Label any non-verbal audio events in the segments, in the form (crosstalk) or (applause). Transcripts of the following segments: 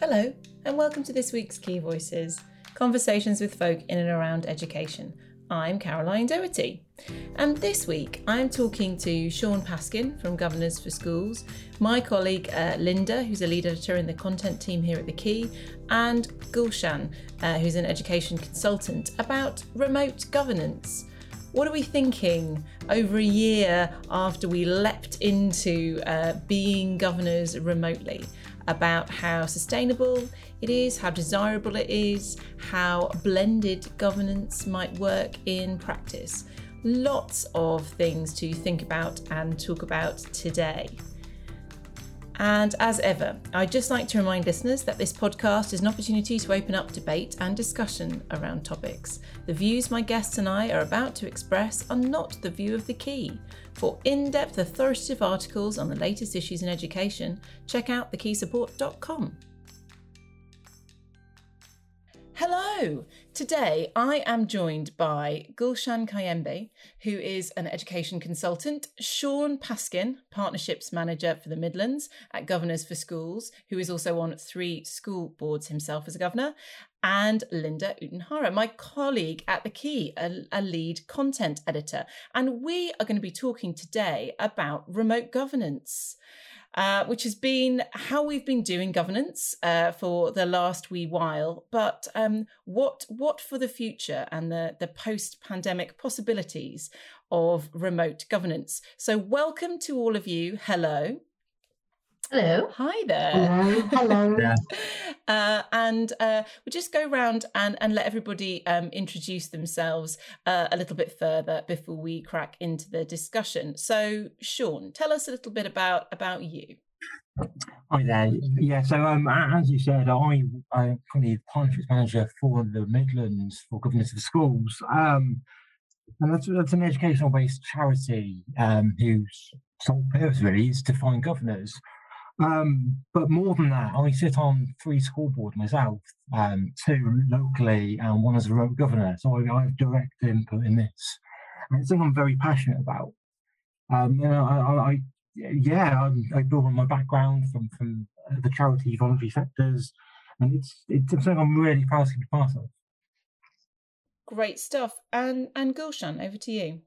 Hello, and welcome to this week's Key Voices Conversations with Folk in and Around Education. I'm Caroline Doherty, and this week I'm talking to Sean Paskin from Governors for Schools, my colleague uh, Linda, who's a lead editor in the content team here at The Key, and Gulshan, uh, who's an education consultant, about remote governance. What are we thinking over a year after we leapt into uh, being governors remotely? About how sustainable it is, how desirable it is, how blended governance might work in practice. Lots of things to think about and talk about today. And as ever, I'd just like to remind listeners that this podcast is an opportunity to open up debate and discussion around topics. The views my guests and I are about to express are not the view of the key. For in depth, authoritative articles on the latest issues in education, check out thekeysupport.com. Hello! Today I am joined by Gulshan Kayembe, who is an education consultant, Sean Paskin, Partnerships Manager for the Midlands at Governors for Schools, who is also on three school boards himself as a governor, and Linda Utenhara, my colleague at The Key, a, a lead content editor. And we are going to be talking today about remote governance uh, which has been how we've been doing governance uh, for the last wee while, but um, what what for the future and the the post pandemic possibilities of remote governance. So, welcome to all of you. Hello. Hello. Hi there. Hello. Hello. (laughs) yeah. uh, and uh, we'll just go around and, and let everybody um, introduce themselves uh, a little bit further before we crack into the discussion. So, Sean, tell us a little bit about about you. Hi there. Yeah, so um, as you said, I, I'm currently the partnerships manager for the Midlands for Governors of Schools. Um, and that's, that's an educational based charity um, whose sole purpose really is to find governors. Um, but more than that, I sit on three school boards myself, um, two locally and one as a road governor. So I, I have direct input in this. And it's something I'm very passionate about. Um, you know, I, I yeah, I, I build on my background from from the charity voluntary sectors, and it's it's something I'm really proud to be part of. Great stuff. And and Gulshan, over to you.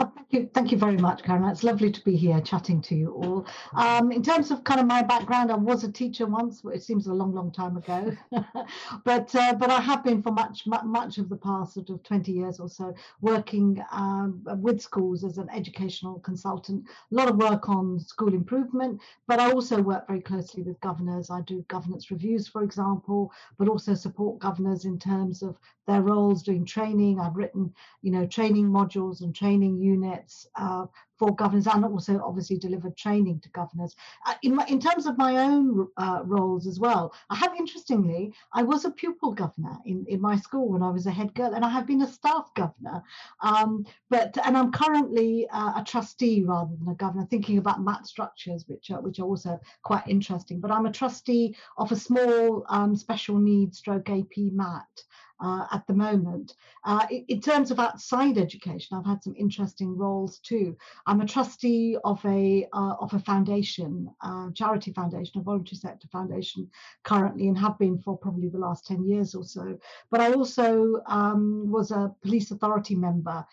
Oh, thank you, thank you very much, Karen. It's lovely to be here chatting to you all. Um, in terms of kind of my background, I was a teacher once. It seems a long, long time ago, (laughs) but uh, but I have been for much much of the past sort of 20 years or so working um, with schools as an educational consultant. A lot of work on school improvement, but I also work very closely with governors. I do governance reviews, for example, but also support governors in terms of their roles doing training. I've written, you know, training modules and training units uh, for governors and also obviously delivered training to governors. Uh, in, my, in terms of my own uh, roles as well, I have interestingly, I was a pupil governor in, in my school when I was a head girl, and I have been a staff governor. Um, but and I'm currently uh, a trustee rather than a governor, thinking about MAT structures, which are which are also quite interesting. But I'm a trustee of a small um, special needs stroke AP MAT uh, at the moment. Uh, in, terms of outside education, I've had some interesting roles too. I'm a trustee of a uh, of a foundation, uh, charity foundation, a voluntary sector foundation, currently, and have been for probably the last ten years or so. But I also um, was a police authority member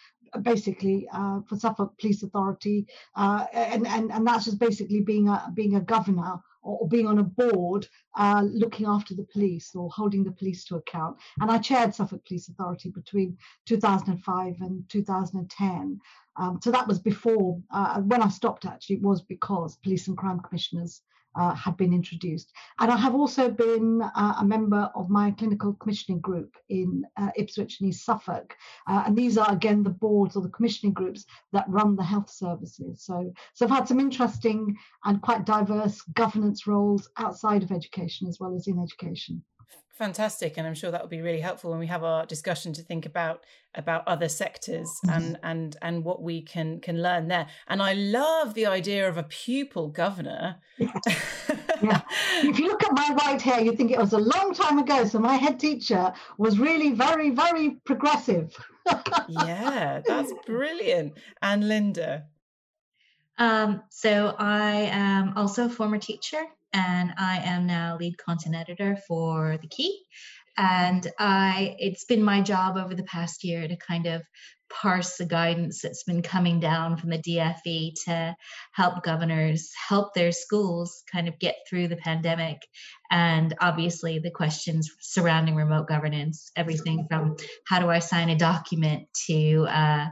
basically uh, for Suffolk Police Authority, uh, and, and and that's just basically being a being a governor or, being on a board uh, looking after the police or holding the police to account. And I chaired Suffolk Police Authority between 2005 and 2010. Um, so that was before, uh, when I stopped actually, it was because police and crime commissioners uh, had been introduced. And I have also been uh, a member of my clinical commissioning group in uh, Ipswich and East Suffolk. Uh, and these are again the boards or the commissioning groups that run the health services. So, so I've had some interesting and quite diverse governance roles outside of education as well as in education fantastic and i'm sure that will be really helpful when we have our discussion to think about about other sectors mm-hmm. and and and what we can can learn there and i love the idea of a pupil governor yeah. (laughs) yeah. if you look at my white hair you think it was a long time ago so my head teacher was really very very progressive yeah that's brilliant and linda um, so i am also a former teacher and I am now lead content editor for The Key. And I, it's been my job over the past year to kind of parse the guidance that's been coming down from the DFE to help governors help their schools kind of get through the pandemic. And obviously, the questions surrounding remote governance, everything from how do I sign a document to uh,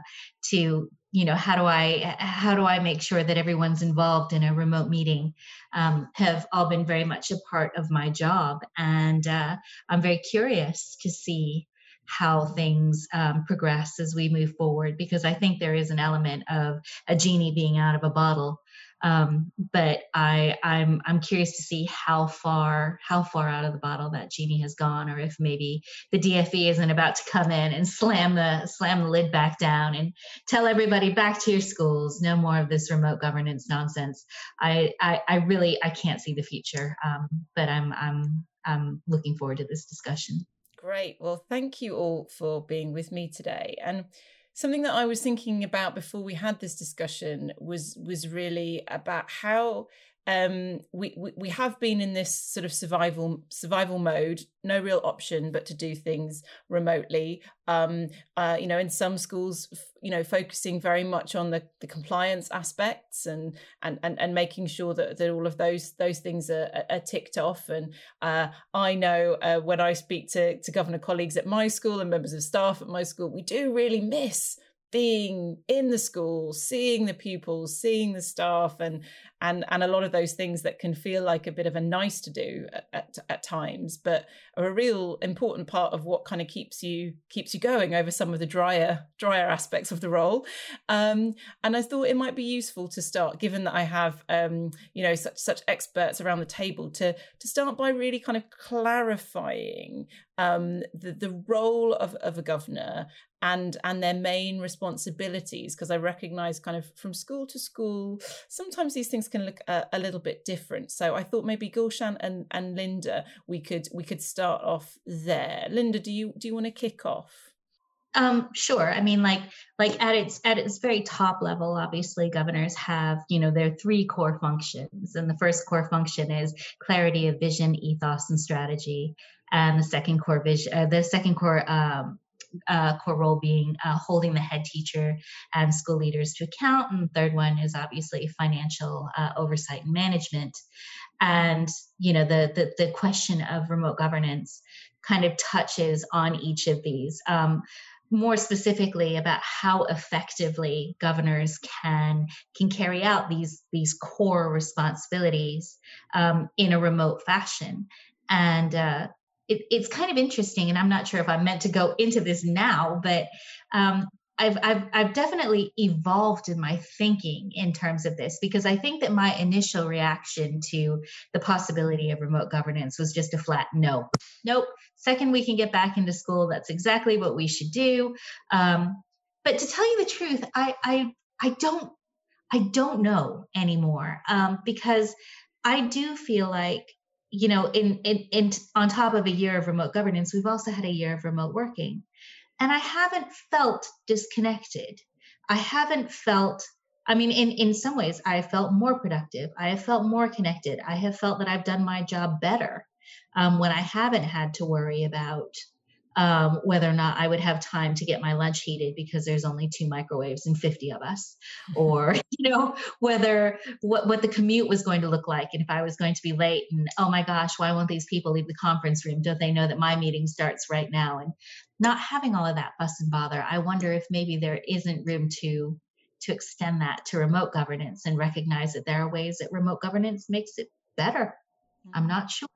to you know how do i how do i make sure that everyone's involved in a remote meeting um, have all been very much a part of my job and uh, i'm very curious to see how things um, progress as we move forward because I think there is an element of a genie being out of a bottle. Um, but I, I'm I'm curious to see how far how far out of the bottle that genie has gone, or if maybe the DFE isn't about to come in and slam the slam the lid back down and tell everybody back to your schools, no more of this remote governance nonsense. I I, I really I can't see the future, um, but I'm I'm I'm looking forward to this discussion. Great. Well, thank you all for being with me today. And something that I was thinking about before we had this discussion was was really about how um, we, we, we have been in this sort of survival survival mode, no real option but to do things remotely. Um, uh, you know, in some schools, you know, focusing very much on the, the compliance aspects and, and and and making sure that, that all of those those things are, are ticked off. And uh, I know uh, when I speak to to governor colleagues at my school and members of staff at my school, we do really miss being in the school, seeing the pupils, seeing the staff, and and and a lot of those things that can feel like a bit of a nice to do at, at, times, but are a real important part of what kind of keeps you keeps you going over some of the drier drier aspects of the role. Um, and I thought it might be useful to start, given that I have um, you know such such experts around the table, to to start by really kind of clarifying um, the the role of of a governor and and their main responsibilities because i recognize kind of from school to school sometimes these things can look a, a, little bit different. So i thought maybe gulshan and and linda we could we could start off there. Linda do you do you want to kick off? Um, sure. I mean, like, like at its at its very top level, obviously, governors have you know their three core functions, and the first core function is clarity of vision, ethos, and strategy, and the second core vision, uh, the second core um, uh, core role being uh, holding the head teacher and school leaders to account. And the third one is obviously financial uh, oversight and management. And you know the, the, the question of remote governance kind of touches on each of these. Um, more specifically about how effectively governors can can carry out these these core responsibilities um, in a remote fashion and uh, it, it's kind of interesting, and I'm not sure if I'm meant to go into this now, but um, I've, I've, I've definitely evolved in my thinking in terms of this because I think that my initial reaction to the possibility of remote governance was just a flat no. Nope. Second, we can get back into school. That's exactly what we should do. Um, but to tell you the truth, I, I, I don't, I don't know anymore um, because I do feel like you know, in, in, in on top of a year of remote governance, we've also had a year of remote working. And I haven't felt disconnected. I haven't felt, I mean, in, in some ways, I felt more productive. I have felt more connected. I have felt that I've done my job better um, when I haven't had to worry about um, whether or not I would have time to get my lunch heated because there's only two microwaves and 50 of us, (laughs) or you know whether what what the commute was going to look like, and if I was going to be late, and oh my gosh, why won't these people leave the conference room? Don't they know that my meeting starts right now? And not having all of that fuss and bother, I wonder if maybe there isn't room to to extend that to remote governance and recognize that there are ways that remote governance makes it better. I'm mm-hmm. not sure.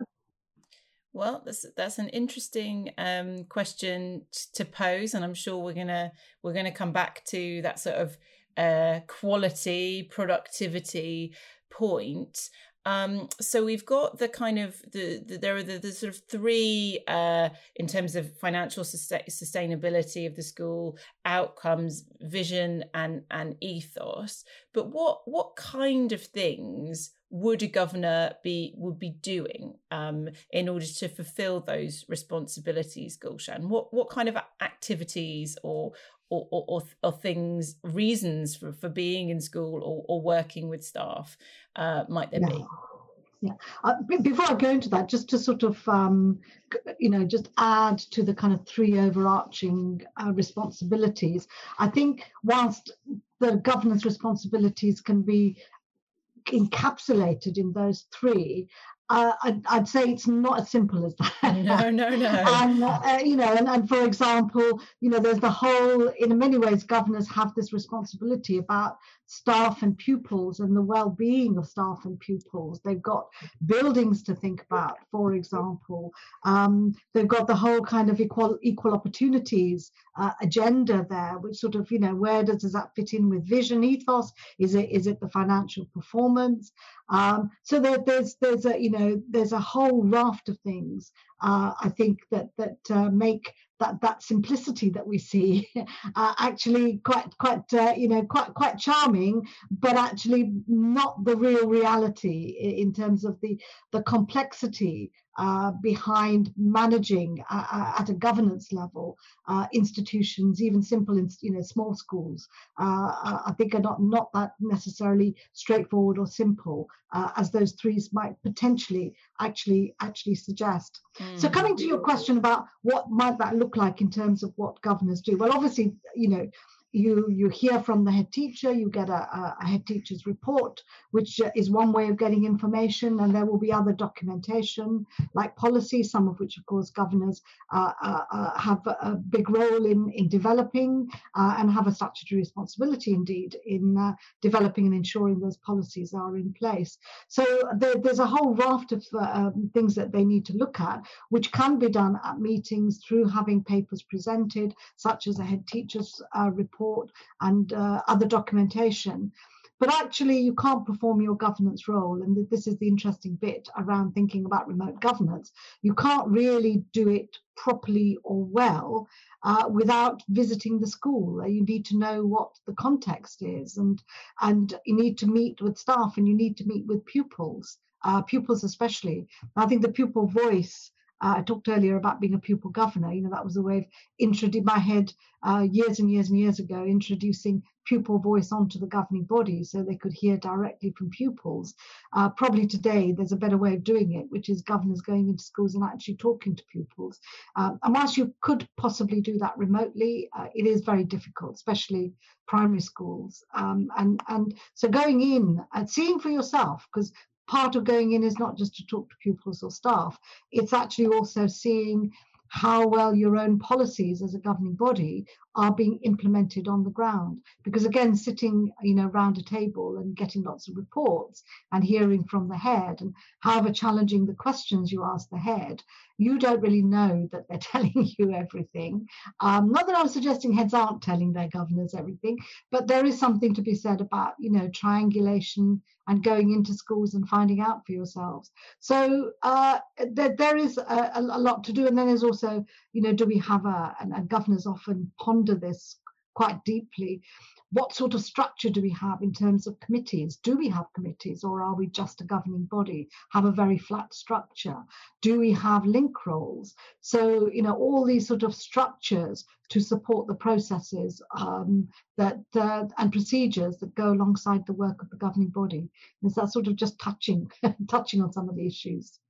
Well, that's that's an interesting um, question to pose, and I'm sure we're gonna we're gonna come back to that sort of uh, quality productivity point. Um, so we've got the kind of the, the there are the, the, sort of three uh, in terms of financial sustainability of the school outcomes, vision, and and ethos. But what what kind of things would a governor be would be doing um, in order to fulfil those responsibilities, Gulshan? What what kind of activities or or, or, or, things, reasons for, for being in school or, or working with staff uh, might there yeah. be? yeah. Uh, before I go into that, just to sort of, um, you know, just add to the kind of three overarching uh, responsibilities. I think whilst the governance responsibilities can be encapsulated in those three, uh, I'd, I'd, say it's not as simple as that. (laughs) No, no, no. and uh, you know, and, and for example, you know, there's the whole. In many ways, governors have this responsibility about staff and pupils and the well-being of staff and pupils. They've got buildings to think about, for example. Um, they've got the whole kind of equal equal opportunities uh, agenda there, which sort of you know where does, does that fit in with vision ethos? Is it is it the financial performance? Um, so there, there's there's a you know there's a whole raft of things uh, I think that that uh, make that that simplicity that we see (laughs) uh, actually quite quite uh, you know quite quite charming but actually not the real reality in terms of the the complexity uh, behind managing uh, uh, at a governance level uh, institutions, even simple, you know, small schools. Uh, I think are not not that necessarily straightforward or simple as those threes might potentially actually actually suggest. Mm. So, coming to your question about what might that look like in terms of what governors do, well, obviously, you know you you hear from the head teacher you get a, a, head teacher's report which is one way of getting information and there will be other documentation like policy some of which of course governors uh, uh, uh have a big role in in developing uh, and have a statutory responsibility indeed in uh, developing and ensuring those policies are in place. So there, there's a whole raft of uh, um, things that they need to look at which can be done at meetings through having papers presented such as a head teacher's report report and uh, other documentation. But actually, you can't perform your governance role. And this is the interesting bit around thinking about remote governance. You can't really do it properly or well uh, without visiting the school. You need to know what the context is, and and you need to meet with staff, and you need to meet with pupils, uh, pupils especially. I think the pupil voice uh, I talked earlier about being a pupil governor. You know, that was a way of introducing my head uh, years and years and years ago, introducing pupil voice onto the governing body so they could hear directly from pupils. Uh, probably today there's a better way of doing it, which is governors going into schools and actually talking to pupils. Um, and whilst you could possibly do that remotely, uh, it is very difficult, especially primary schools. Um, and and so going in and seeing for yourself, because part of going in is not just to talk to pupils or staff, it's actually also seeing how well your own policies as a governing body are being implemented on the ground because again sitting you know around a table and getting lots of reports and hearing from the head and however challenging the questions you ask the head you don't really know that they're (laughs) telling you everything um, not that i'm suggesting heads aren't telling their governors everything but there is something to be said about you know triangulation and going into schools and finding out for yourselves. So uh, there, there is a, a, lot to do. And then there's also, you know, do we have a, and, governors often ponder this quite deeply what sort of structure do we have in terms of committees? Do we have committees or are we just a governing body? Have a very flat structure? Do we have link roles? So, you know, all these sort of structures to support the processes um, that uh, and procedures that go alongside the work of the governing body. Is that sort of just touching (laughs) touching on some of the issues?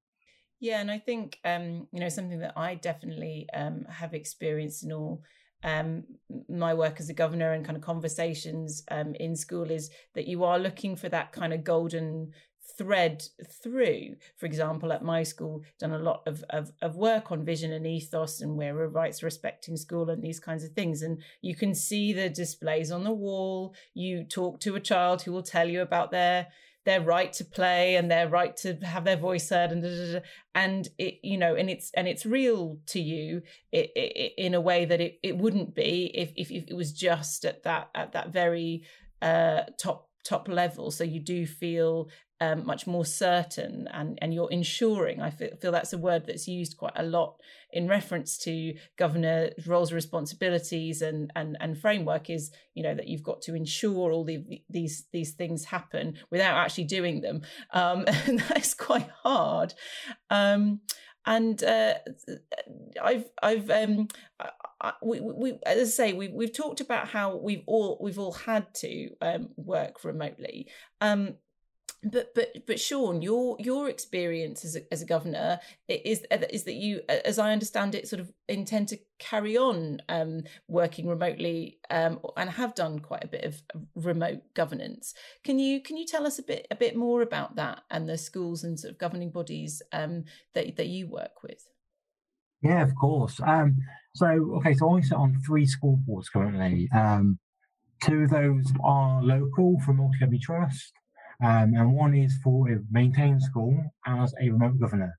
Yeah, and I think um, you know something that I definitely um, have experienced in all um, my work as a governor and kind of conversations um, in school is that you are looking for that kind of golden thread through. For example, at my school, done a lot of, of, of work on vision and ethos and we're a rights respecting school and these kinds of things. And you can see the displays on the wall. You talk to a child who will tell you about their their right to play and their right to have their voice heard and da, da, da, and it you know and it's and it's real to you in a way that it, it wouldn't be if, if, if it was just at that at that very uh, top top level so you do feel um, much more certain and, and you're ensuring. I feel, feel that's a word that's used quite a lot in reference to governor roles, responsibilities, and, and, and framework is, you know, that you've got to ensure all the, these, these things happen without actually doing them. Um, (laughs) and that's quite hard. Um, and uh, I've I've um, we, we as I say we we've talked about how we've all we've all had to um, work remotely. Um, but but but Sean, your your experience as a, as a governor is is that you, as I understand it, sort of intend to carry on um, working remotely um, and have done quite a bit of remote governance. Can you can you tell us a bit a bit more about that and the schools and sort of governing bodies um, that that you work with? Yeah, of course. Um, so okay, so I sit on three school boards currently. Um, two of those are local from Multi Trust. Um, and one is for a maintained school as a remote governor.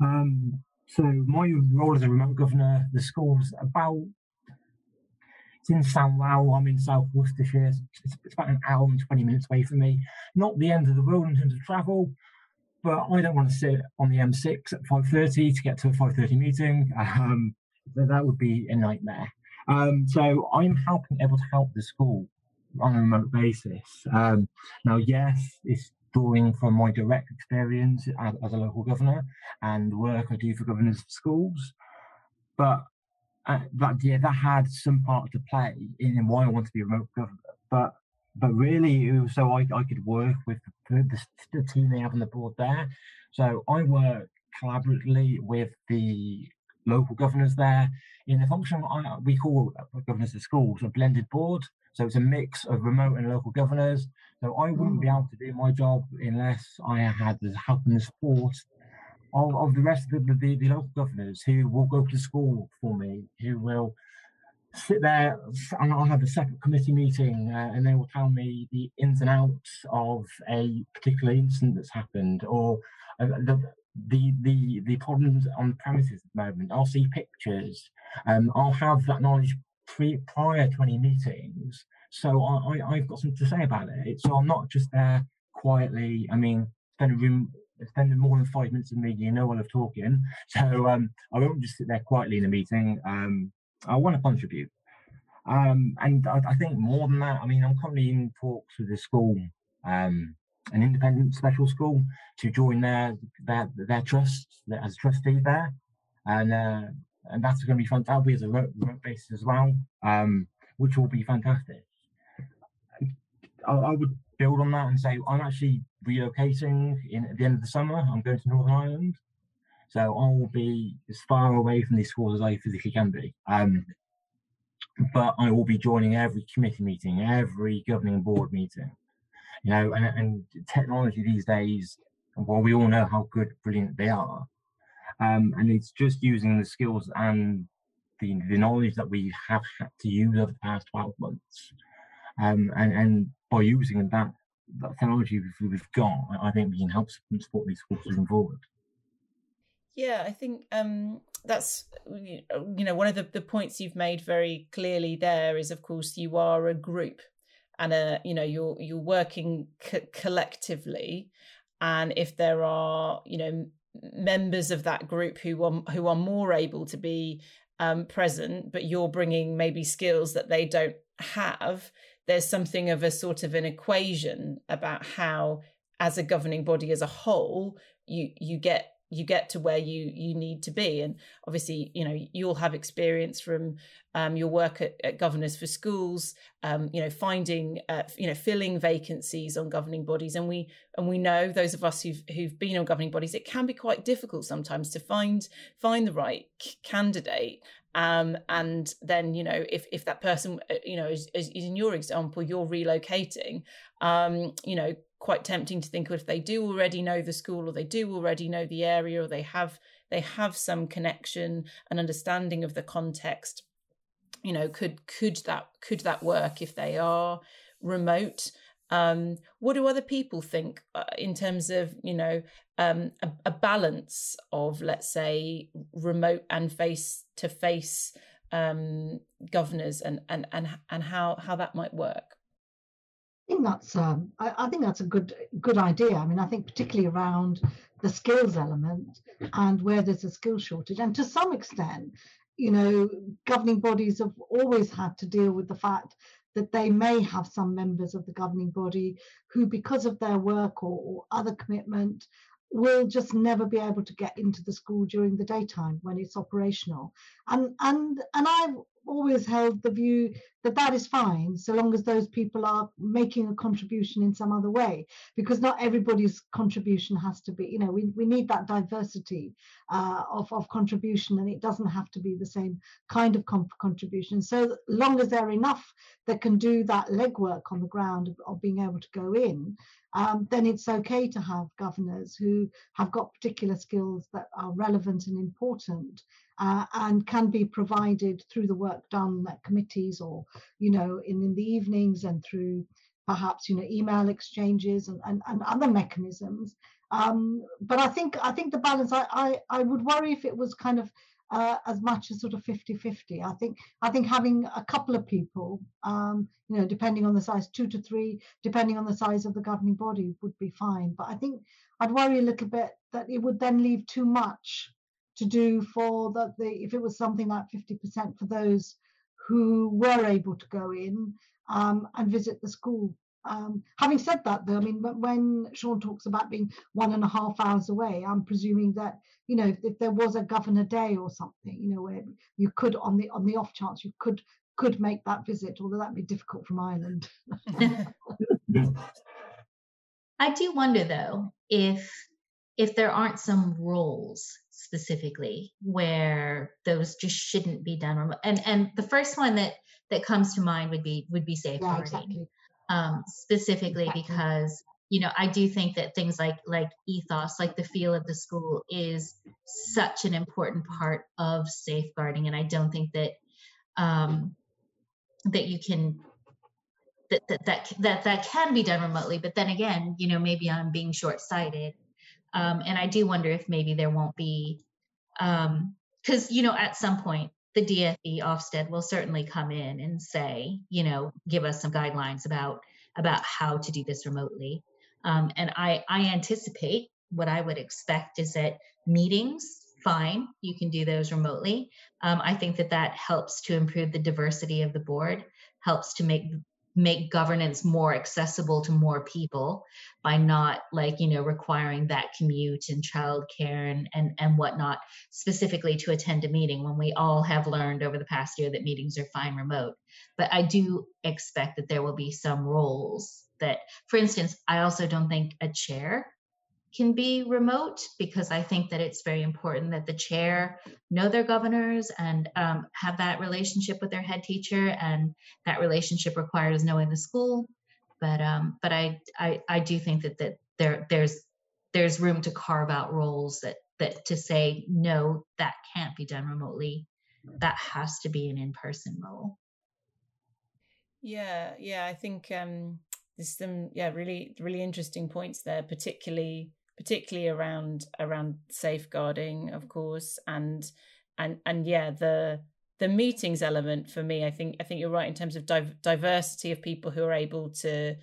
Um, so my role as a remote governor, the school's about it's in Sandwell. I'm in South Worcestershire. It's, it's, about an hour and 20 minutes away from me. Not the end of the world in terms of travel, but I don't want to sit on the M6 at 5:30 to get to a 5:30 meeting. Um, that would be a nightmare. Um, so I'm helping able to help the school on a remote basis. Um, now, yes, it's drawing from my direct experience as, as, a local governor and work I do for governors of schools, but uh, that yeah, that had some part to play in, why I want to be a remote governor. But but really, was so I, I could work with the, the, the team they have on the board there. So I work collaboratively with the local governors there in the function I, we call governors of schools a blended board. So it's a mix of remote and local governors. So I wouldn't be mm. able to do my job unless I had the help and the support of, of the rest of the, the, the local governors who will go to school for me, who will sit there and I'll have a separate committee meeting uh, and they will tell me the ins and outs of a particular incident that's happened or uh, the, the the the problems on the premises at the moment. I'll see pictures. Um, I'll have that knowledge pre, prior to any meetings. So I, I, have got something to say about it. So I'm not just there quietly. I mean, spending spending more than five minutes with meeting, you know, while I'm talking. (laughs) So um, I won't just sit there quietly in a meeting. Um, I want to contribute. Um, and I, I, think more than that, I mean, I'm currently in talks with the school, um, an independent special school, to join their their their trust as trustee there, and uh, and that's going to be fun. That'll be as a remote, basis as well, um, which will be fantastic. I, I, would build on that and say I'm actually relocating in at the end of the summer. I'm going to Northern Ireland, so I will be as far away from these schools as I physically can be. Um, but I will be joining every committee meeting, every governing board meeting. You know, and, and technology these days, well, we all know how good, brilliant they are um, and it's just using the skills and the, the knowledge that we have had to use over the past 12 months. Um, and, and by using that, that technology we've, we've got, I think we can help support these schools moving forward. Yeah, I think um, that's you know one of the, the points you've made very clearly there is of course you are a group and a you know you're you're working co- collectively and if there are you know members of that group who are who are more able to be um, present, but you're bringing maybe skills that they don't have. There's something of a sort of an equation about how, as a governing body as a whole, you you get you get to where you you need to be. And obviously you know you'll have experience from um, your work at, at, governors for schools um, you know finding uh, you know filling vacancies on governing bodies. And we and we know those of us who've who've been on governing bodies it can be quite difficult sometimes to find find the right candidate. Um, and then you know if if that person uh, you know is, is in your example you're relocating um, you know quite tempting to think if they do already know the school or they do already know the area or they have they have some connection and understanding of the context you know could could that could that work if they are remote? Um, what do other people think uh, in terms of you know um, a, a, balance of let's say remote and face to face governors and and and and how how that might work I think that's um, I, I, think that's a good good idea. I mean, I think particularly around the skills element and where there's a skill shortage, and to some extent, you know, governing bodies have always had to deal with the fact that they may have some members of the governing body who, because of their work or, or other commitment, will just never be able to get into the school during the daytime when it's operational. And and and I always held the view that that is fine so long as those people are making a contribution in some other way because not everybody's contribution has to be you know we, we need that diversity uh, of, of contribution and it doesn't have to be the same kind of contribution. So long as there are enough that can do that legwork on the ground of, of being able to go in um, then it's okay to have governors who have got particular skills that are relevant and important uh, and can be provided through the work done at committees or, you know, in, in the evenings and through perhaps, you know, email exchanges and, and, and other mechanisms. Um, but I think I think the balance, I, I, I would worry if it was kind of uh, as much as sort of 50-50. I think I think having a couple of people, um, you know, depending on the size, two to three, depending on the size of the governing body, would be fine. But I think I'd worry a little bit that it would then leave too much to do for the, the if it was something like 50% for those who were able to go in um, and visit the school. Um, having said that, though, I mean, when Sean talks about being one and a half hours away, I'm presuming that you know if, if there was a governor day or something, you know, where you could on the on the off chance you could could make that visit, although that'd be difficult from Ireland. (laughs) (laughs) I do wonder though if if there aren't some rules specifically where those just shouldn't be done and and the first one that that comes to mind would be would be safeguarding yeah, exactly. um, specifically exactly. because you know i do think that things like like ethos like the feel of the school is such an important part of safeguarding and i don't think that um that you can that that that that, that can be done remotely but then again you know maybe i'm being short-sighted um, and I do wonder if maybe there won't be, because, um, you know, at some point, the DFE Ofsted will certainly come in and say, you know, give us some guidelines about about how to do this remotely. Um, and I, I anticipate what I would expect is that meetings, fine, you can do those remotely. Um, I think that that helps to improve the diversity of the board, helps to make make governance more accessible to more people by not like you know requiring that commute and childcare and and and whatnot specifically to attend a meeting when we all have learned over the past year that meetings are fine remote. But i do expect that there will be some roles that for instance i also don't think a chair can be remote because I think that it's very important that the chair know their governors and um, have that relationship with their head teacher, and that relationship requires knowing the school. But um, but I, I I do think that that there there's there's room to carve out roles that that to say no that can't be done remotely that has to be an in-person role yeah yeah i think um there's some yeah really really interesting points there particularly particularly around around safeguarding, of mm-hmm. course, and and and yeah, the the meetings element for me, I think I think you're right in terms of div- diversity of people who are able to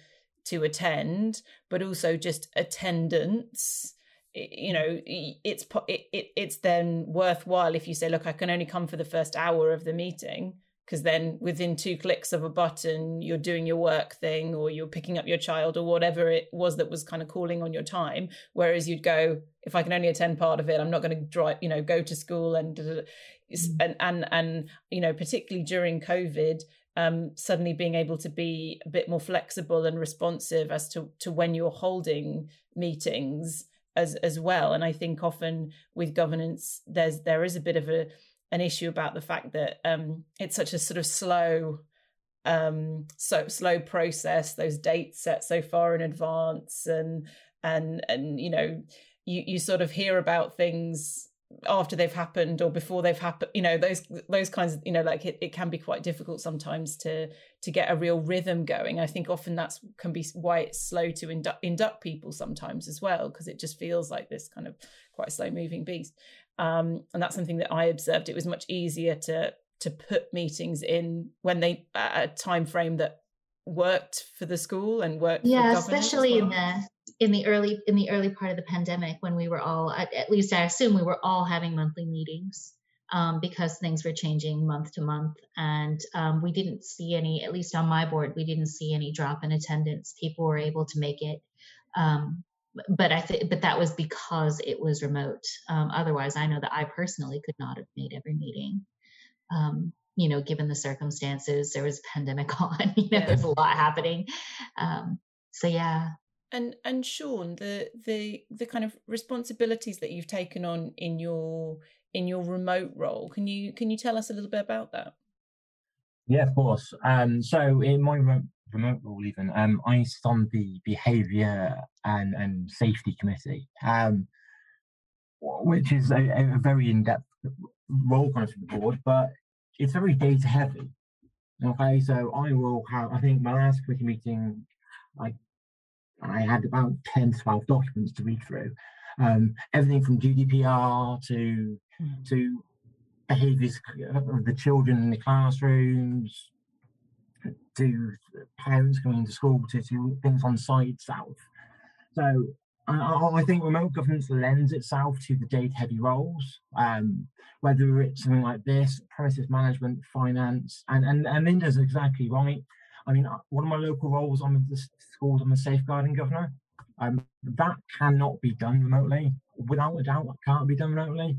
to attend, but also just attendance. You know, it's it, it it's then worthwhile if you say, look, I can only come for the first hour of the meeting because then within two clicks of a button you're doing your work thing or you're picking up your child or whatever it was that was kind of calling on your time. Whereas you'd go if i can only attend part of it i'm not going to drive you know go to school and mm-hmm. and and and you know particularly during covid um, suddenly being able to be a bit more flexible and responsive as to to when you're holding meetings as as well. And i think often with governance there's there is a bit of a an issue about the fact that um, it's such a sort of slow um so slow process those dates set so far in advance and and and you know you you sort of hear about things after they've happened or before they've happened you know those those kinds of you know like it, it can be quite difficult sometimes to to get a real rhythm going. I think often that's can be why it's slow to induct, induct people sometimes as well because it just feels like this kind of quite slow moving beast um, and that's something that I observed. It was much easier to to put meetings in when they at a time frame that worked for the school and worked. Yeah, especially well. in the in the early in the early part of the pandemic when we were all at, at least I assume we were all having monthly meetings. Um, because things were changing month to month. And um, we didn't see any, at least on my board, we didn't see any drop in attendance. People were able to make it. Um, but I think, but that was because it was remote. Um, otherwise, I know that I personally could not have made every meeting. Um, you know, given the circumstances, there was a pandemic (laughs) on, you know, yeah. there's a lot happening. Um, so yeah. And and Sean, the the the kind of responsibilities that you've taken on in your in your remote role, can you can you tell us a little bit about that? Yeah, of course. Um, so in my remote, role, even um, I sit on the behaviour and and safety committee, um, which is a, a very in depth role kind of the board, but it's very data heavy. Okay, so I will have, I think my last committee meeting, I I had about 10, 12 documents to read through. Um, everything from GDPR to mm. to behaviours of the children in the classrooms, to parents coming into school, to, to things on site itself. So I, I, think remote governance lends itself to the data heavy roles, um, whether it's something like this, premises management, finance, and, and, and Linda's exactly right. I mean, uh, one of my local roles on the schools, I'm a safeguarding governor. Um, that cannot be done remotely. Without a doubt, that can't be done remotely.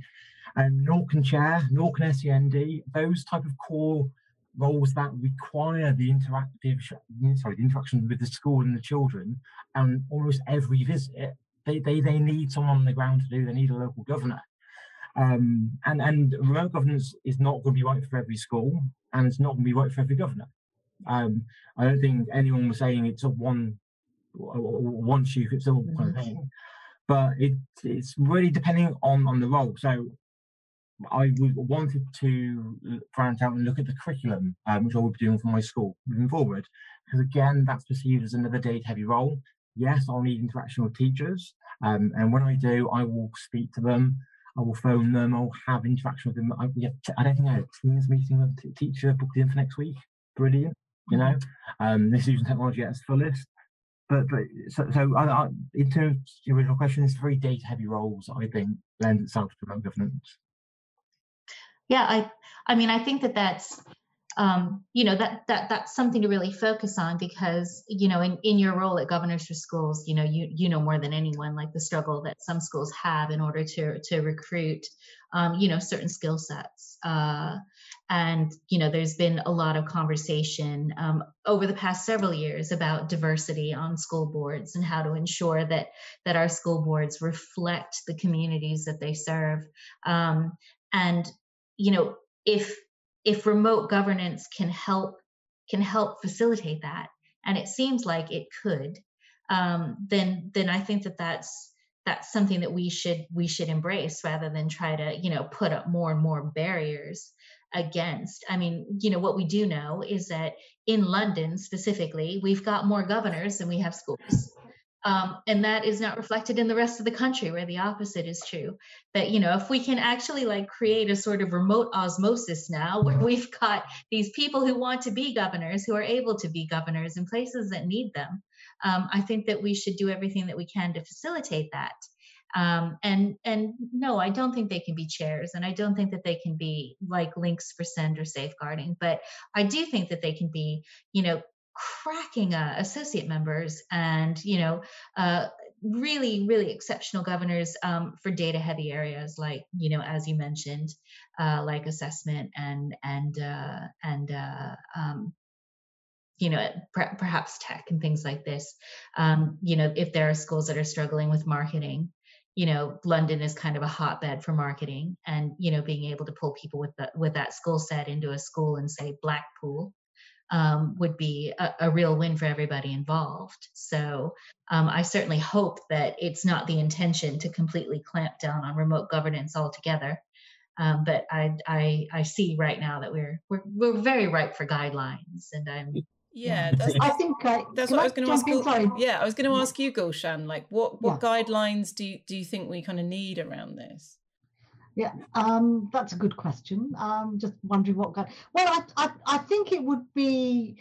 And um, nor can chair, nor can SEND. Those type of core roles that require the interactive, sorry, the interaction with the school and the children, and almost every visit, they, they, they need someone on the ground to do. They need a local governor. Um, and and remote governance is not going to be right for every school, and it's not going to be right for every governor. Um, I don't think anyone was saying it's a one one shoe fits all kind of thing, but it it's really depending on on the role. So I wanted to branch out and look at the curriculum, um, which I will be doing for my school moving forward, because again, that's perceived as another data heavy role. Yes, I'll need interaction with teachers, um, and when I do, I will speak to them. I will phone them. I'll have interaction with them. I, we have t- I don't think I have a Teams meeting with a teacher booked in for next week. Brilliant, you know. Um, this using technology at its fullest. But, but so, so I, I, in terms of your original question, it's very data heavy roles. I think lends itself to remote governance yeah i i mean i think that that's um, you know that that that's something to really focus on because you know in, in your role at governors for schools you know you you know more than anyone like the struggle that some schools have in order to to recruit um, you know certain skill sets. Uh, and you know there's been a lot of conversation um, over the past several years about diversity on school boards and how to ensure that that our school boards reflect the communities that they serve. Um, and you know if if remote governance can help can help facilitate that and it seems like it could um, then then i think that that's that's something that we should we should embrace rather than try to you know put up more and more barriers against. I mean you know what we do know is that in london specifically we've got more governors than we have schools um, and that is not reflected in the rest of the country where the opposite is true. That you know if we can actually like create a sort of remote osmosis now where we've got these people who want to be governors who are able to be governors in places that need them um, i think that we should do everything that we can to facilitate that. Um, and and no i don't think they can be chairs and i don't think that they can be like links for SEND or safeguarding but i do think that they can be you know cracking uh, associate members and you know uh, really really exceptional governors um, for data heavy areas like you know as you mentioned uh, like assessment and and uh, and uh, um, you know per- perhaps tech and things like this. Um, you know if there are schools that are struggling with marketing you know london is kind of a hotbed for marketing and you know being able to pull people with the, with that skill set into a school and say blackpool um, would be a, a, real win for everybody involved. So um, I certainly hope that it's not the intention to completely clamp down on remote governance altogether. Um, but I, I, I see right now that we're we're we're very ripe for guidelines, and I'm yeah, that's, (laughs) I think uh, that's what I, I was going to ask. In, yeah, I was going to ask you, Gulshan. Like, what what yeah. guidelines do you, do you think we kind of need around this? Yeah, um, that's a good question. Um, just wondering what guide. Well, I, I, I think it would be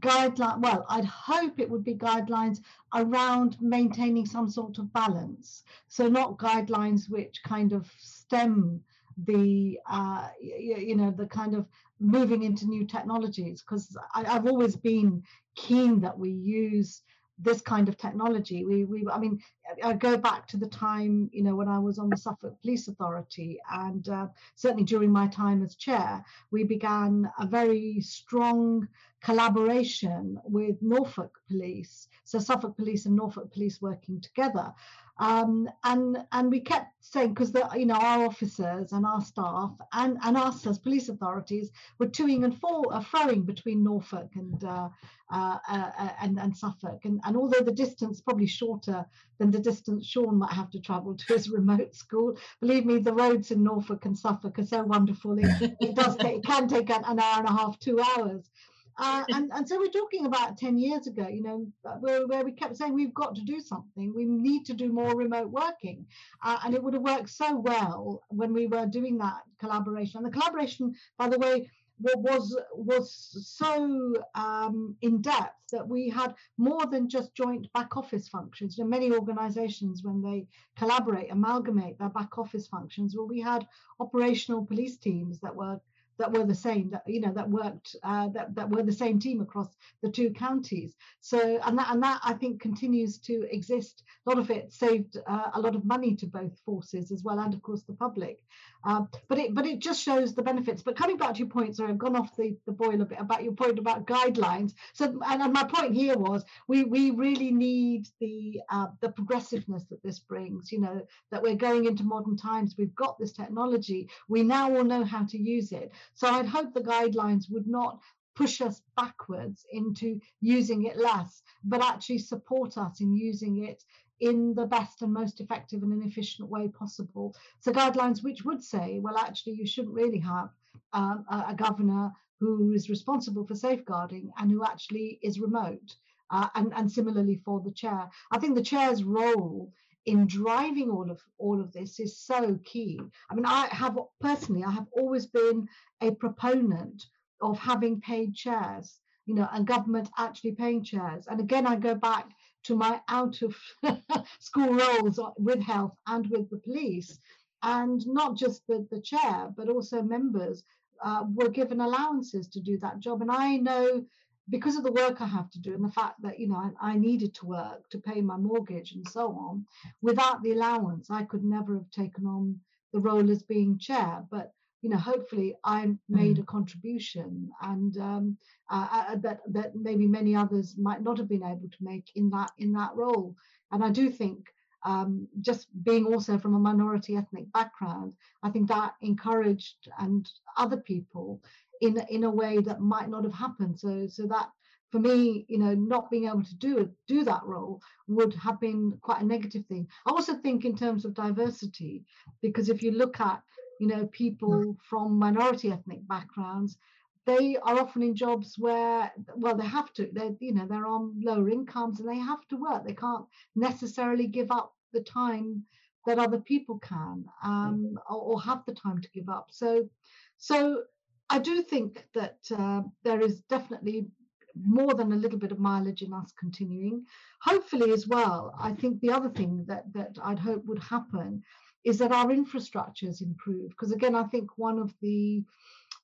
guideline. Well, I'd hope it would be guidelines around maintaining some sort of balance. So not guidelines which kind of stem the uh, you, you know the kind of moving into new technologies because I've always been keen that we use this kind of technology. We, we, I mean, I go back to the time, you know, when I was on the Suffolk Police Authority, and uh, certainly during my time as chair, we began a very strong collaboration with Norfolk Police, so Suffolk Police and Norfolk Police working together. Um, and and we kept saying because the you know our officers and our staff and and us as police authorities were toing and fro, uh, froing between Norfolk and uh, uh, uh, uh, and and Suffolk and and although the distance probably shorter than the distance Sean might have to travel to his (laughs) remote school, believe me, the roads in Norfolk and Suffolk are so wonderful. It, it does take, it can take an, an hour and a half, two hours. Uh, (laughs) and, and so we're talking about 10 years ago, you know, where, where we kept saying we've got to do something. We need to do more remote working. Uh, and it would have worked so well when we were doing that collaboration. And the collaboration, by the way, was was so um, in depth that we had more than just joint back office functions. You know, many organisations, when they collaborate, amalgamate their back office functions. Well, we had operational police teams that were that were the same that you know that worked uh, that that were the same team across the two counties. So and that and that i think continues to exist. A lot of it saved uh, a lot of money to both forces as well and of course the public. Um, but it but it just shows the benefits. But coming back to your point sorry i've gone off the, the boil a bit about your point about guidelines. So and, and my point here was we we really need the uh, the progressiveness that this brings you know that we're going into modern times. We've got this technology. We now all know how to use it so I'd hope the guidelines would not push us backwards into using it less, but actually support us in using it in the best and most effective and an efficient way possible. So guidelines which would say, well, actually, you shouldn't really have um, a, a, governor who is responsible for safeguarding and who actually is remote. Uh, and, and similarly for the chair. I think the chair's role in driving all of all of this is so key. I mean, I have personally, I have always been a proponent of having paid chairs, you know, and government actually paying chairs. And again, I go back to my out of (laughs) school roles with health and with the police, and not just the, the chair, but also members uh, were given allowances to do that job. And I know because of the work I have to do and the fact that you know I, I, needed to work to pay my mortgage and so on, without the allowance, I could never have taken on the role as being chair. But you know, hopefully, I made mm. a contribution, and um, uh, uh, that that maybe many others might not have been able to make in that in that role. And I do think. Um, just being also from a minority ethnic background, I think that encouraged and other people in in a way that might not have happened. So so that for me, you know, not being able to do do that role would have been quite a negative thing. I also think in terms of diversity, because if you look at you know people from minority ethnic backgrounds, they are often in jobs where well they have to they're you know they're on lower incomes and they have to work. They can't necessarily give up the time that other people can um, or, or have the time to give up. So so I do think that uh, there is definitely more than a little bit of mileage in us continuing. Hopefully, as well, I think the other thing that, that I'd hope would happen is that our infrastructures improve. Because again, I think one of the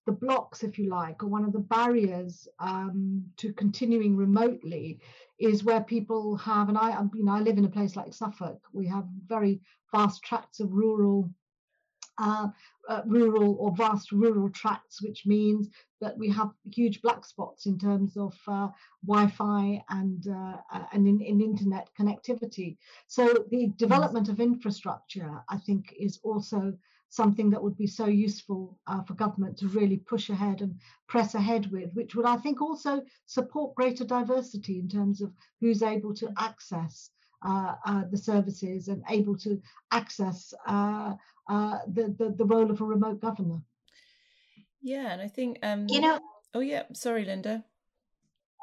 the blocks, if you like, or one of the barriers um, to continuing remotely is where people have, and I, you know, I live in a place like Suffolk. We have very vast tracts of rural uh, uh, rural or vast rural tracts, which means that we have huge black spots in terms of uh, Wi-Fi and uh, uh, and in, in, internet connectivity. So the development of infrastructure, I think, is also something that would be so useful uh, for government to really push ahead and press ahead with, which would, I think, also support greater diversity in terms of who's able to access uh, uh, the services and able to access uh, uh, the, the, the role of a remote governor. Yeah, and I think um, you know. Oh yeah, sorry, Linda.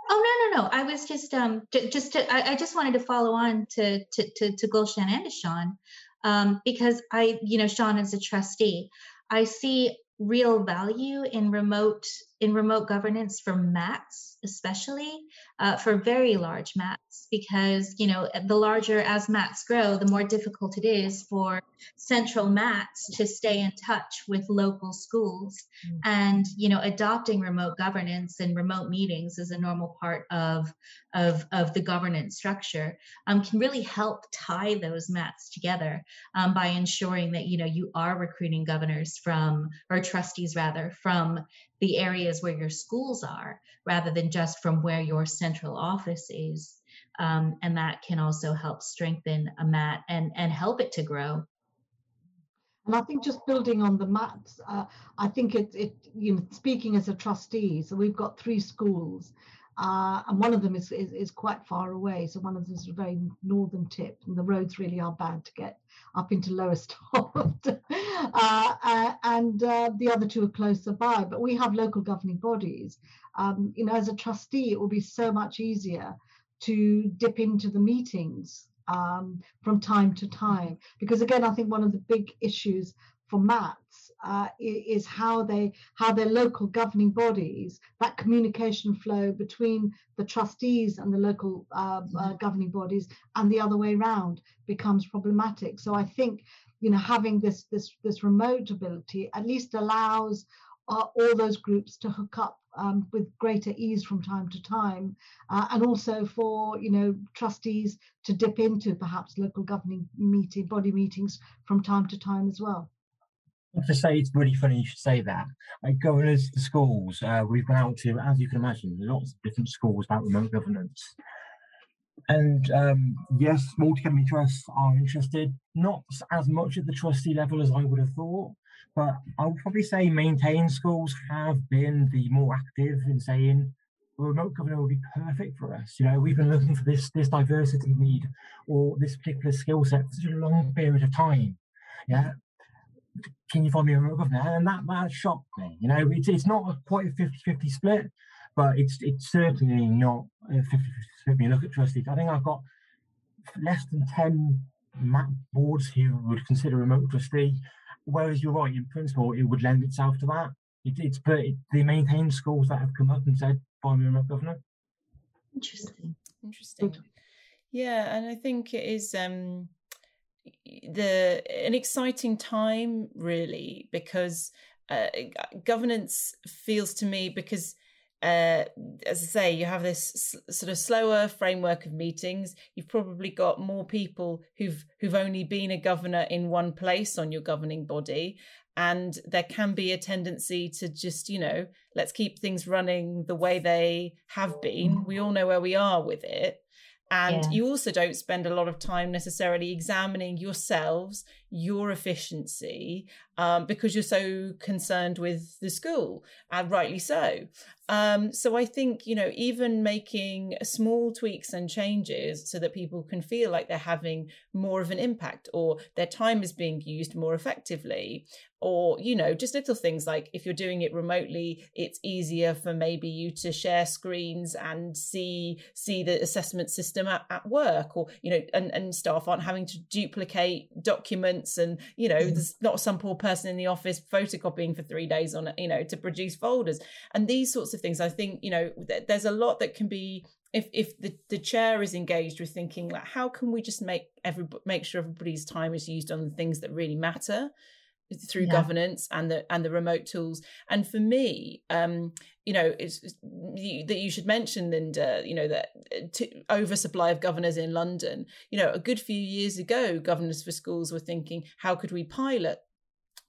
Oh no no no! I was just um just to I, I just wanted to follow on to to to, to Gulshan and to Sean, um, because I you know Sean is a trustee. I see real value in remote in remote governance for MATs, especially uh, for very large MATs, because you know the larger as MATs grow, the more difficult it is for central MATs to stay in touch with local schools. Mm-hmm. And you know, adopting remote governance and remote meetings is a normal part of of, of the governance structure um, can really help tie those MATs together um, by ensuring that you know you are recruiting governors from or trustees rather from the areas where your schools are rather than just from where your central office is. Um, and that can also help strengthen a mat and and help it to grow and I think just building on the MATs, uh, I think it, it, you know, speaking as a trustee, so we've got three schools, uh, and one of them is, is, is quite far away. So one of them is a very northern tip, and the roads really are bad to get up into Lowestoft. (laughs) uh, uh, and uh, the other two are closer by. But we have local governing bodies. Um, you know, as a trustee, it will be so much easier to dip into the meetings um, from time to time. Because again, I think one of the big issues for MATs uh, is how they how their local governing bodies that communication flow between the trustees and the local uh, uh, mm-hmm. governing bodies and the other way around becomes problematic. So I think you know having this this this remote ability at least allows uh, all those groups to hook up um, with greater ease from time to time, uh, and also for you know trustees to dip into perhaps local governing meeting body meetings from time to time as well to say it's really funny you should say that. Like going the schools, uh, we've gone out to, as you can imagine, lots of different schools about remote governance. And um, yes, multi academy trusts are interested, not as much at the trustee level as I would have thought, but I would probably say maintained schools have been the more active in saying remote governor would be perfect for us. You know, we've been looking for this this diversity need or this particular skill set for such a long period of time. Yeah, can you find me a remote governor? And that, that shocked me. You know, it's, it's not a, quite a 50 50 split, but it's it's certainly not a 50 50 split when you look at trustees. I think I've got less than 10 MAT boards who would consider remote trustee. Whereas you're right, in principle, it would lend itself to that. It, it's but it, the maintained schools that have come up and said, find me a remote governor. Interesting. Interesting. Yeah, and I think it is um the an exciting time really because uh, governance feels to me because uh, as I say, you have this sort of slower framework of meetings. You've probably got more people who've who've only been a governor in one place on your governing body, and there can be a tendency to just you know let's keep things running the way they have been. We all know where we are with it, and yeah. you also don't spend a lot of time necessarily examining yourselves, your efficiency, um, because you're so concerned with the school, and rightly so. Um, so I think, you know, even making small tweaks and changes so that people can feel like they're having more of an impact or their time is being used more effectively or you know just little things like if you're doing it remotely it's easier for maybe you to share screens and see see the assessment system at, at work or you know and, and staff aren't having to duplicate documents and you know mm. there's not some poor person in the office photocopying for three days on you know to produce folders and these sorts of things i think you know th- there's a lot that can be if if the, the chair is engaged with thinking like how can we just make every make sure everybody's time is used on the things that really matter through yeah. governance and the and the remote tools and for me um you know it's, it's you, that you should mention linda you know that uh, to, oversupply of governors in london you know a good few years ago governors for schools were thinking how could we pilot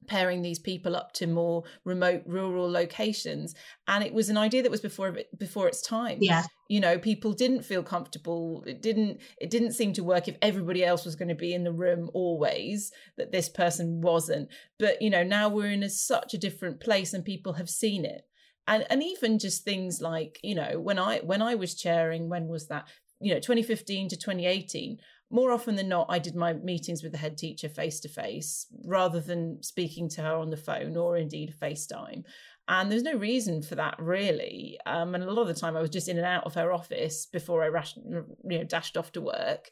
pairing these people up to more remote rural locations. And it was an idea that was before before its time. Yeah. You know people didn't feel comfortable. It didn't it didn't seem to work if everybody else was going to be in the room always that this person wasn't. But you know now we're in a, such a different place and people have seen it. And and even just things like you know when i when i was chairing when was that? You know 2015 to 2018 more often than not, I did my meetings with the head teacher face to face rather than speaking to her on the phone or indeed FaceTime. And there's no reason for that really. Um, and a lot of the time, I was just in and out of her office before I rushed, you know, dashed off to work.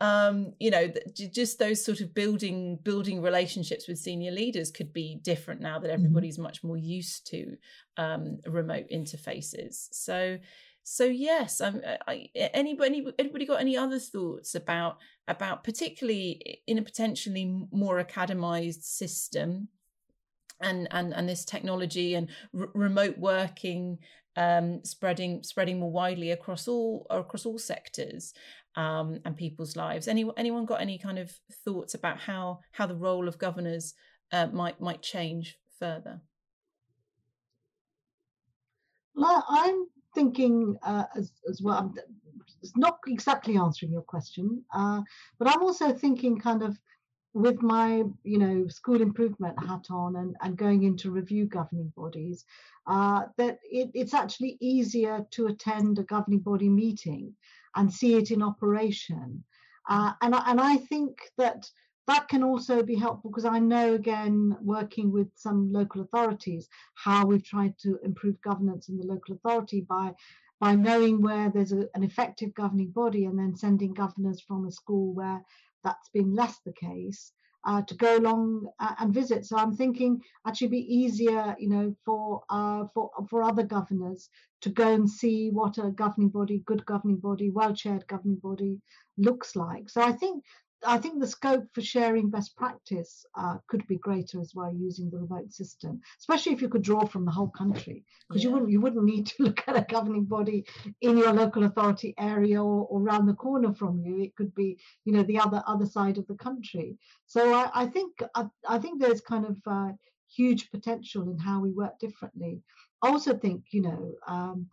um, you know, just those sort of building building relationships with senior leaders could be different now that mm-hmm. everybody's much more used to um, remote interfaces. So, so yes, um, I, anybody anybody got any other thoughts about about particularly in a potentially more academized system and and and this technology and r- remote working um, spreading spreading more widely across all across all sectors um, and people's lives. Any anyone got any kind of thoughts about how how the role of governors uh, might might change further? Well, I'm thinking uh, as as well. I'm, it's not exactly answering your question, uh, but I'm also thinking kind of with my you know school improvement hat on and, and going into review governing bodies uh, that it, it's actually easier to attend a governing body meeting and see it in operation uh, and, and i think that that can also be helpful because i know again working with some local authorities how we've tried to improve governance in the local authority by by knowing where there's a, an effective governing body and then sending governors from a school where that's been less the case uh, to go along uh, and visit. So I'm thinking actually be easier, you know, for uh, for for other governors to go and see what a governing body, good governing body, well chaired governing body looks like. So I think I think the scope for sharing best practice uh, could be greater as well using the remote system, especially if you could draw from the whole country, because yeah. you wouldn't you wouldn't need to (laughs) look at a governing body in your local authority area or, or around the corner from you. It could be you know the other other side of the country. So I, I think I, I, think there's kind of uh, huge potential in how we work differently also think, you know, um,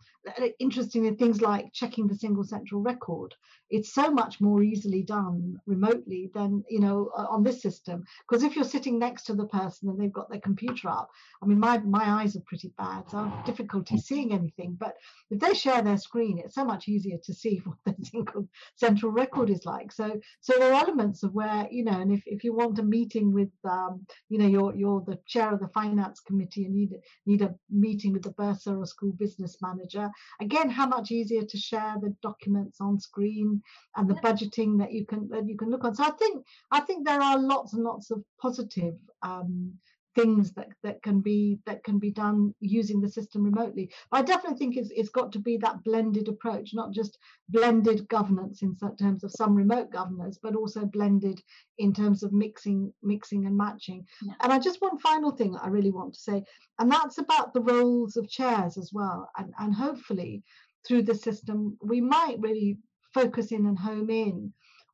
interestingly, things like checking the single central record, it's so much more easily done remotely than, you know, on this system. Because if you're sitting next to the person and they've got their computer up, I mean, my, my eyes are pretty bad, so I have difficulty mm. seeing anything. But if they share their screen, it's so much easier to see (laughs) what the single central record is like. So, so there are elements of where, you know, and if, if you want a meeting with, um, you know, you're, you're the chair of the finance committee and need, need a meeting with the bursar or school business manager. Again, how much easier to share the documents on screen and the budgeting that you can that you can look on. So I think I think there are lots and lots of positive um, things that, that can be that can be done using the system remotely. But I definitely think it's, it's got to be that blended approach, not just blended governance in terms of some remote governors, but also blended in terms of mixing mixing and matching. Yeah. And I just one final thing I really want to say, and that's about the roles of chairs as well. And, and hopefully through the system, we might really focus in and home in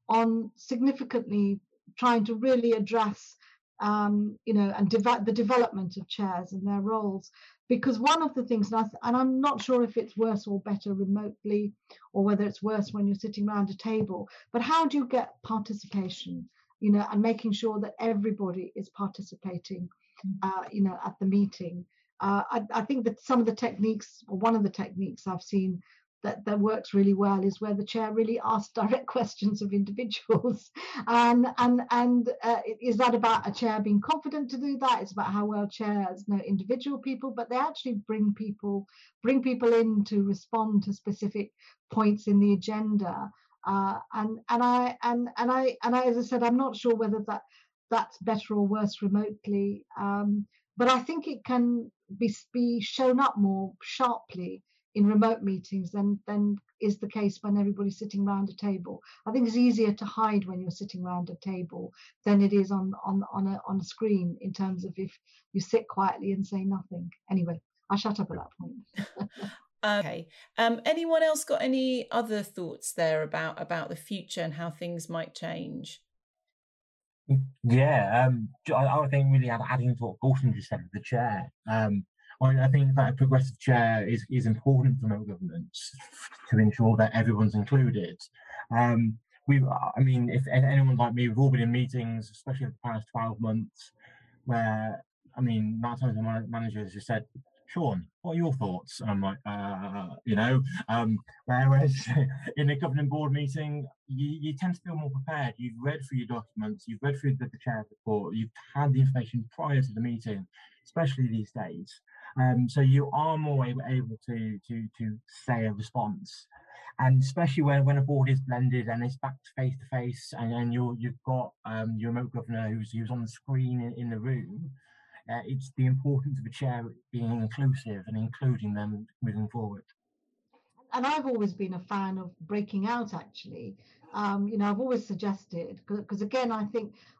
on significantly trying to really address um, you know, and the development of chairs and their roles. Because one of the things, and, I and I'm not sure if it's worse or better remotely, or whether it's worse when you're sitting around a table, but how do you get participation, you know, and making sure that everybody is participating, mm. uh, you know, at the meeting. Uh, I, I, think that some of the techniques, or one of the techniques I've seen that, that works really well is where the chair really asks direct (laughs) questions of individuals. (laughs) and and and uh, is that about a chair being confident to do that? It's about how well chairs know individual people, but they actually bring people bring people in to respond to specific points in the agenda. Uh, and and I and and I and I, as I said, I'm not sure whether that that's better or worse remotely. Um, but I think it can be, be shown up more sharply in remote meetings than than is the case when everybody's sitting around a table. I think it's easier to hide when you're sitting around a table than it is on on on a on a screen in terms of if you sit quietly and say nothing. Anyway, I shut up at that point. (laughs) (laughs) okay. Um, anyone else got any other thoughts there about about the future and how things might change? Yeah, um, I, I think really adding to what Gordon just said, the chair. Um, I, I think that a progressive chair is, is important for remote governance to ensure that everyone's included. Um, we, I mean, if anyone like me, we've all been in meetings, especially the past 12 months, where, I mean, nine times the managers just said, Sean, what are your thoughts? And I'm like, uh, you know, um, whereas (laughs) in a governing board meeting, you, you tend to feel more prepared. You've read through your documents, you've read through the, the chair report, you've had the information prior to the meeting, especially these days. Um, so you are more able, able to to to say a response. And especially when, when a board is blended and it's back to face to face and, and you're you've got um, your remote governor who's who's on the screen in, in the room uh, it's the importance of a chair being inclusive and including them moving forward. And I've always been a fan of breaking out actually. Um, you know I've always suggested because again I think you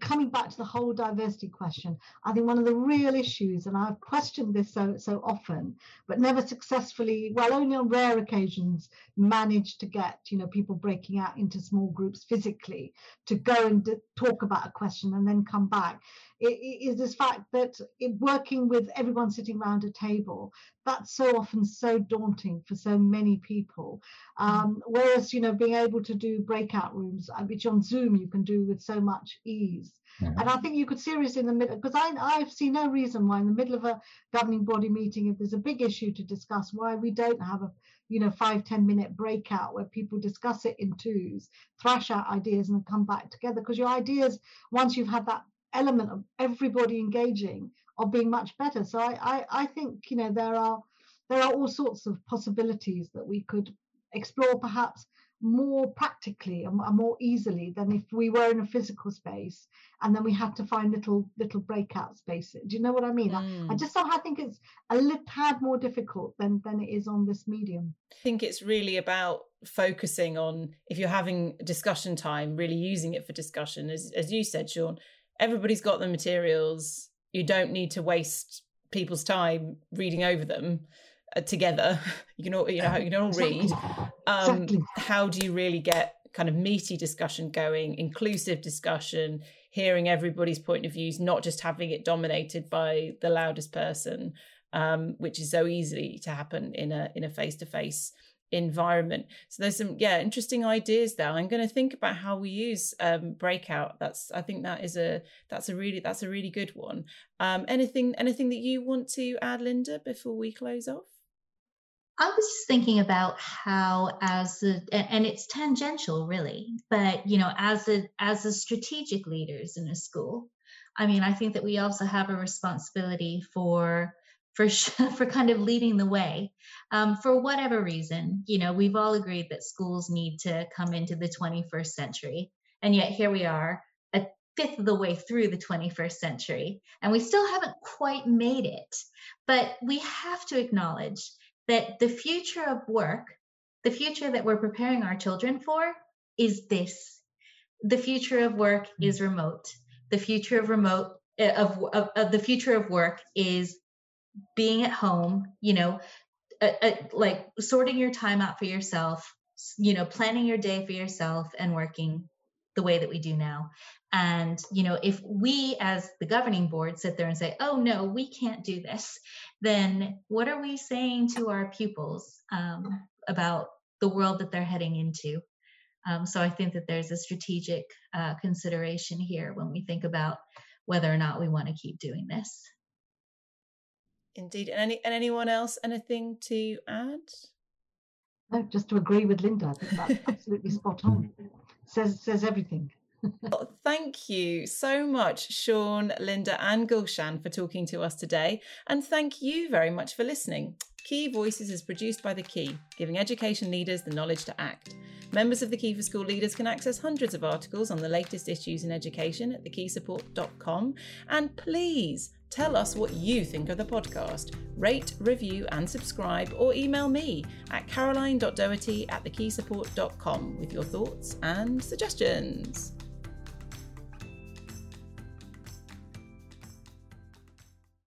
coming back to the whole diversity question i think one of the real issues and i've questioned this so so often but never successfully well only on rare occasions managed to get you know people breaking out into small groups physically to go and talk about a question and then come back is this fact that working with everyone sitting around a table that's so often so daunting for so many people. Um, whereas you know being able to do breakout rooms uh, which on zoom you can do with so much ease. Mm-hmm. and i think you could seriously in the middle because I, i see no reason why in the middle of a governing body meeting if there's a big issue to discuss why we don't have a you know five ten minute breakout where people discuss it in twos thrash out ideas and come back together. Because your ideas once you've had that element of everybody engaging of being much better. So I, I, I think you know there are there are all sorts of possibilities that we could explore perhaps more practically and more easily than if we were in a physical space and then we had to find little little breakout spaces. Do you know what I mean? Mm. I, I, just somehow think it's a little tad more difficult than than it is on this medium. I think it's really about focusing on if you're having discussion time, really using it for discussion, as as you said, Sean everybody's got the materials. You don't need to waste people's time reading over them uh, together. (laughs) You can all, you know, you can all read. Um, exactly. How do you really get kind of meaty discussion going, inclusive discussion, hearing everybody's point of views, not just having it dominated by the loudest person, um, which is so easily to happen in a in a face to face environment. So there's some yeah interesting ideas there. I'm going to think about how we use um breakout. That's i think that is a that's a really that's a really good one. Um anything anything that you want to add linda before we close off? I was just thinking about how, as a, and it's tangential, really, but you know, as a as a strategic leaders in a school, I mean, I think that we also have a responsibility for for (laughs) for kind of leading the way. Um, for whatever reason you know we've all agreed that schools need to come into the 21st century and yet here we are a fifth of the way through the 21st century and we still haven't quite made it. But we have to acknowledge that the future of work the future that we're preparing our children for is this. The future of work hmm. is remote. The future of remote eh, of, of, of the future of work is being at home, you know, like sorting your time out for yourself, you know, planning your day for yourself and working the way that we do now. And, you know, if we as the governing board sit there and say, oh, no, we can't do this, then what are we saying to our pupils um, about the world that they're heading into? Um, so I think that there's a strategic uh, consideration here when we think about whether or not we want to keep doing this. Indeed. And any and anyone else anything to add? No, just to agree with Linda. I think that's absolutely spot on. (laughs) Says says everything. (laughs) well, thank you so much, Sean, Linda, and Gulshan for talking to us today. And thank you very much for listening. Key Voices is produced by The Key, giving education leaders the knowledge to act. Members of the Key for School Leaders can access hundreds of articles on the latest issues in education at thekeysupport.com. And please Tell us what you think of the podcast. Rate, review, and subscribe, or email me at caroline.doherty at thekeysupport.com with your thoughts and suggestions.